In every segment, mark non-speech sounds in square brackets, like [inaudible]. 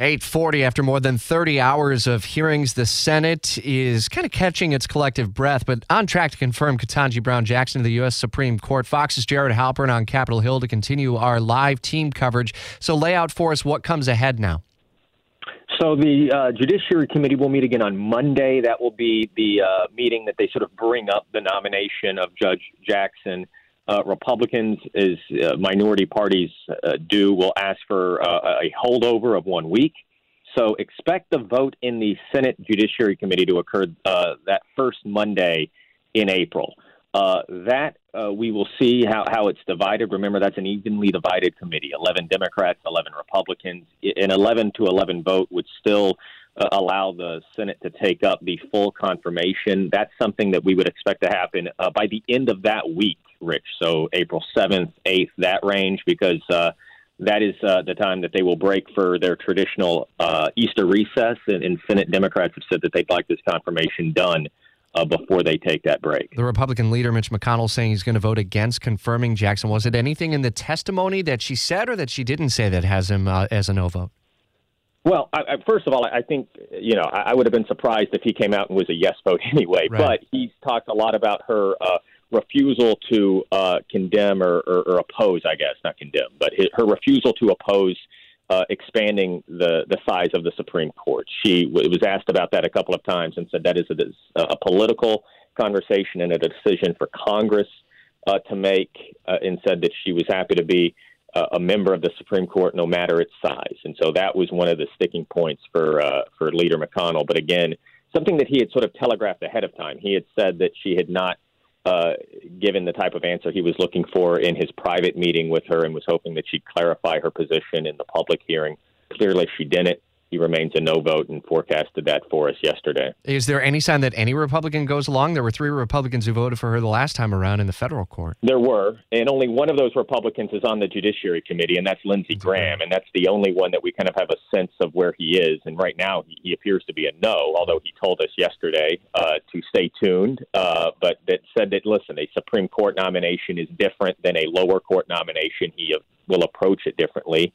840 after more than 30 hours of hearings the senate is kind of catching its collective breath but on track to confirm Ketanji Brown Jackson to the U.S. Supreme Court. Fox's Jared Halpern on Capitol Hill to continue our live team coverage. So lay out for us what comes ahead now. So the uh, Judiciary Committee will meet again on Monday. That will be the uh, meeting that they sort of bring up the nomination of Judge Jackson. Uh, Republicans, as uh, minority parties uh, do, will ask for uh, a holdover of one week. So expect the vote in the Senate Judiciary Committee to occur uh, that first Monday in April. Uh, that we will see how, how it's divided. Remember, that's an evenly divided committee 11 Democrats, 11 Republicans. An 11 to 11 vote would still allow the Senate to take up the full confirmation. That's something that we would expect to happen by the end of that week, Rich. So April 7th, 8th, that range, because uh, that is uh, the time that they will break for their traditional uh, Easter recess. And, and Senate Democrats have said that they'd like this confirmation done. Uh, before they take that break. The Republican leader, Mitch McConnell, saying he's going to vote against confirming Jackson. Was it anything in the testimony that she said or that she didn't say that has him uh, as a no vote? Well, I, I, first of all, I think you know I, I would have been surprised if he came out and was a yes vote [laughs] anyway. Right. But he's talked a lot about her uh, refusal to uh, condemn or, or, or, oppose, I guess, not condemn, but his, her refusal to oppose uh, expanding the the size of the Supreme Court. She w- was asked about that a couple of times and said that is a, a political conversation and a decision for Congress uh, to make, uh, and said that she was happy to be a member of the Supreme Court, no matter its size. And so that was one of the sticking points for uh, for Leader McConnell. But again, something that he had sort of telegraphed ahead of time. He had said that she had not uh, given the type of answer he was looking for in his private meeting with her, and was hoping that she'd clarify her position in the public hearing. Clearly, she didn't he remains a no vote and forecasted that for us yesterday. Is there any sign that any Republican goes along? There were three Republicans who voted for her the last time around in the federal court. There were, and only one of those Republicans is on the Judiciary Committee, and that's Lindsey Graham, and that's the only one that we kind of have a sense of where he is. And right now, he appears to be a no, although he told us yesterday uh, to stay tuned, uh, but that said that, listen, a Supreme Court nomination is different than a lower court nomination. He will approach it differently.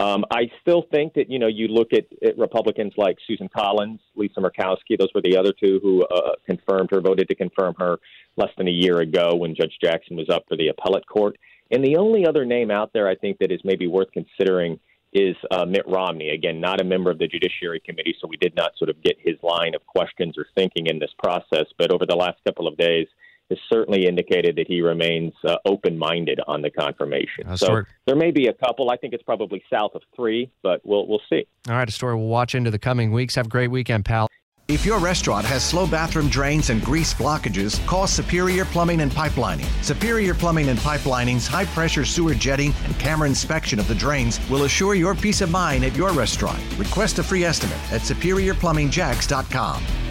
Um, I still think that you know you look at, at, Republicans like Susan Collins, Lisa Murkowski; those were the other two who uh, confirmed her, voted to confirm her less than a year ago when Judge Jackson was up for the appellate court. And the only other name out there I think that is maybe worth considering is uh, Mitt Romney. Again, not a member of the Judiciary Committee, so we did not sort of get his line of questions or thinking in this process. But over the last couple of days, has certainly indicated that he remains uh, open minded on the confirmation. A so story. there may be a couple. I think it's probably south of three, but we'll we'll see. All right, a story we'll watch into the coming weeks. Have a great weekend, pal. If your restaurant has slow bathroom drains and grease blockages, call Superior Plumbing and Pipelining. Superior Plumbing and Pipelining's high pressure sewer jetting and camera inspection of the drains will assure your peace of mind at your restaurant. Request a free estimate at superiorplumbingjacks.com.